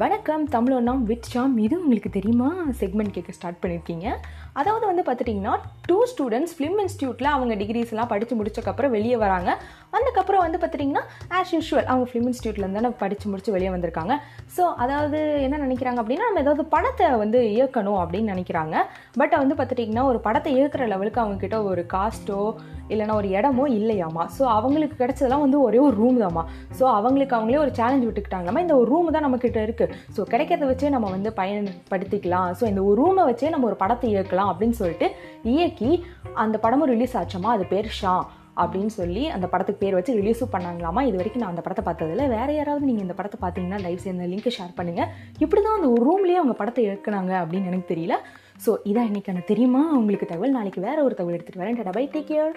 வணக்கம் தமிழோண்ணாம் வித் ஷாம். இது உங்களுக்கு தெரியுமா? செக்மெண்ட் கேட்க ஸ்டார்ட் பண்ணியிருக்கீங்க அதாவது வந்து பார்த்துட்டிங்கன்னா டூ ஸ்டூடெண்ட்ஸ் ஃபிலிம் இன்ஸ்டியூட்டில் அவங்க டிகிரிஸ் எல்லாம் படித்து முடிச்சக்கப்புறம் வெளியே வராங்க. வந்தக்கப்புறம் வந்து பார்த்துட்டிங்கன்னா ஆஸ் யூஷுவல் அவங்க ஃபிலிம் இன்ஸ்டியூட்லேருந்து தானே படித்து முடிச்சு வெளியே வந்திருக்காங்க. ஸோ அதாவது என்ன நினைக்கிறாங்க அப்படின்னா நம்ம ஏதாவது படத்தை வந்து இயக்கணும் அப்படின்னு நினைக்கிறாங்க. பட் வந்து பார்த்துட்டிங்கன்னா ஒரு படத்தை இயக்குற லெவலுக்கு அவங்கக்கிட்ட ஒரு காஸ்ட்டோ இல்லைனா ஒரு இடமோ இல்லையாமா ஸோ அவங்களுக்கு கிடைச்சதெல்லாம் வந்து ஒரே ஒரு ரூம் தாம்மா. ஸோ அவங்களுக்கு அவங்களே ஒரு சேலஞ்ச் விட்டுக்கிட்டாங்களாமா இந்த ஒரு ரூம் தான் நம்மக்கிட்ட இருக்குது ஸோ கிடைக்கிறத வச்சே நம்ம வந்து பயன்படுத்திக்கலாம். ஸோ இந்த ஒரு ரூமை வச்சே நம்ம ஒரு படத்தை இயக்கலாம் அப்படின்னு சொல்லிட்டு இயக்கி அந்த படமும் ரிலீஸ் ஆச்சோமா அது பேர் ஷா அப்படின்னு சொல்லி அந்த படத்துக்கு பேர் வச்சு ரிலீஸும் பண்ணாங்களாமா? இது வரைக்கும் நான் அந்த படத்தை பார்த்ததில்ல. வேற யாராவது நீங்கள் இந்த படத்தை பார்த்தீங்கன்னா லைவ் சேர்ந்த லிங்க் ஷேர் பண்ணுங்கள் இப்படி தான் அந்த ஒரு ரூம்லேயே அவங்க படத்தை இயக்குனாங்க அப்படின்னு எனக்கு தெரியல. ஸோ இதான் இன்னைக்கான தெரியுமா? உங்களுக்கு தகவல். நாளைக்கு வேற ஒரு தகவல் எடுத்துகிட்டு வரேன். டபை டேக் கேர்